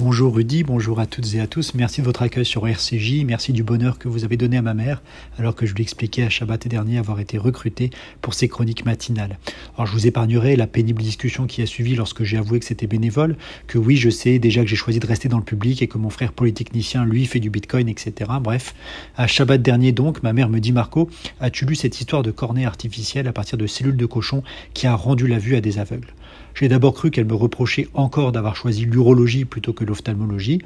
Bonjour Rudy, bonjour à toutes et à tous. Merci de votre accueil sur RCJ. Merci du bonheur que vous avez donné à ma mère alors que je lui expliquais à Shabbat dernier avoir été recruté pour ses chroniques matinales. Alors je vous épargnerai la pénible discussion qui a suivi lorsque j'ai avoué que c'était bénévole, que oui je sais déjà que j'ai choisi de rester dans le public et que mon frère polytechnicien lui fait du bitcoin, etc. Bref, à Shabbat dernier donc, ma mère me dit Marco, as-tu lu cette histoire de cornet artificielle à partir de cellules de cochon qui a rendu la vue à des aveugles? J'ai d'abord cru qu'elle me reprochait encore d'avoir choisi l'urologie plutôt que l'ophtalmologie,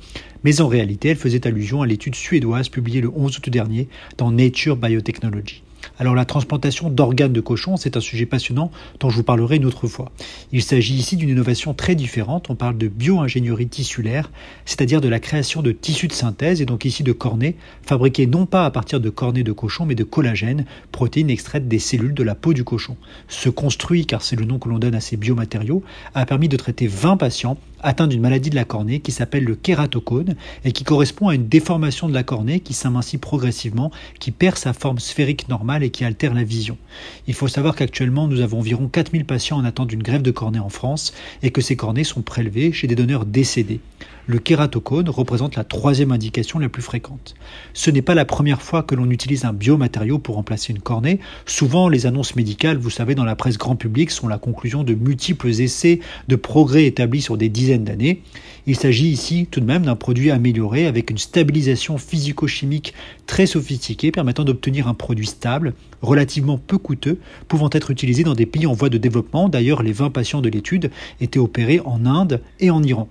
mais en réalité elle faisait allusion à l'étude suédoise publiée le 11 août dernier dans Nature Biotechnology. Alors la transplantation d'organes de cochon, c'est un sujet passionnant dont je vous parlerai une autre fois. Il s'agit ici d'une innovation très différente, on parle de bio-ingénierie tissulaire, c'est-à-dire de la création de tissus de synthèse, et donc ici de cornets, fabriqués non pas à partir de cornets de cochon, mais de collagène, protéines extraites des cellules de la peau du cochon. Ce construit, car c'est le nom que l'on donne à ces biomatériaux, a permis de traiter 20 patients atteints d'une maladie de la cornée qui s'appelle le kératocone et qui correspond à une déformation de la cornée qui s'amincit progressivement, qui perd sa forme sphérique normale et qui altère la vision. Il faut savoir qu'actuellement, nous avons environ 4000 patients en attente d'une grève de cornée en France et que ces cornées sont prélevées chez des donneurs décédés le kératocone représente la troisième indication la plus fréquente. Ce n'est pas la première fois que l'on utilise un biomatériau pour remplacer une cornée. Souvent, les annonces médicales, vous savez, dans la presse grand public, sont la conclusion de multiples essais de progrès établis sur des dizaines d'années. Il s'agit ici tout de même d'un produit amélioré avec une stabilisation physico-chimique très sophistiquée permettant d'obtenir un produit stable, relativement peu coûteux, pouvant être utilisé dans des pays en voie de développement. D'ailleurs, les 20 patients de l'étude étaient opérés en Inde et en Iran.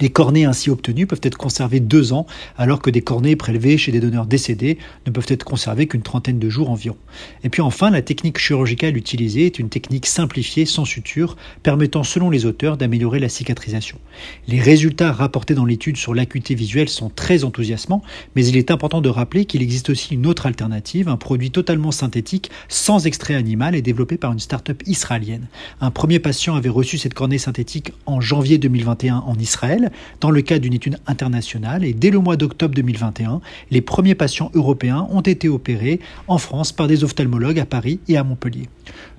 Les cornées ainsi obtenues peuvent être conservées deux ans, alors que des cornées prélevées chez des donneurs décédés ne peuvent être conservées qu'une trentaine de jours environ. Et puis enfin, la technique chirurgicale utilisée est une technique simplifiée sans suture, permettant selon les auteurs d'améliorer la cicatrisation. Les résultats rapportés dans l'étude sur l'acuité visuelle sont très enthousiasmants, mais il est important de rappeler qu'il existe aussi une autre alternative, un produit totalement synthétique, sans extrait animal et développé par une start-up israélienne. Un premier patient avait reçu cette cornée synthétique en janvier 2021 en Israël, dans le cadre d'une étude internationale et dès le mois d'octobre 2021, les premiers patients européens ont été opérés en France par des ophtalmologues à Paris et à Montpellier.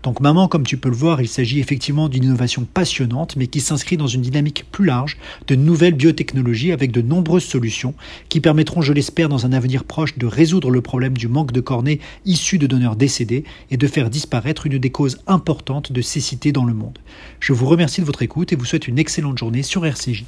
Donc maman, comme tu peux le voir, il s'agit effectivement d'une innovation passionnante mais qui s'inscrit dans une dynamique plus large de nouvelles biotechnologies avec de nombreuses solutions qui permettront, je l'espère, dans un avenir proche de résoudre le problème du manque de cornées issus de donneurs décédés et de faire disparaître une des causes importantes de cécité dans le monde. Je vous remercie de votre écoute et vous souhaite une excellente journée sur RCJ.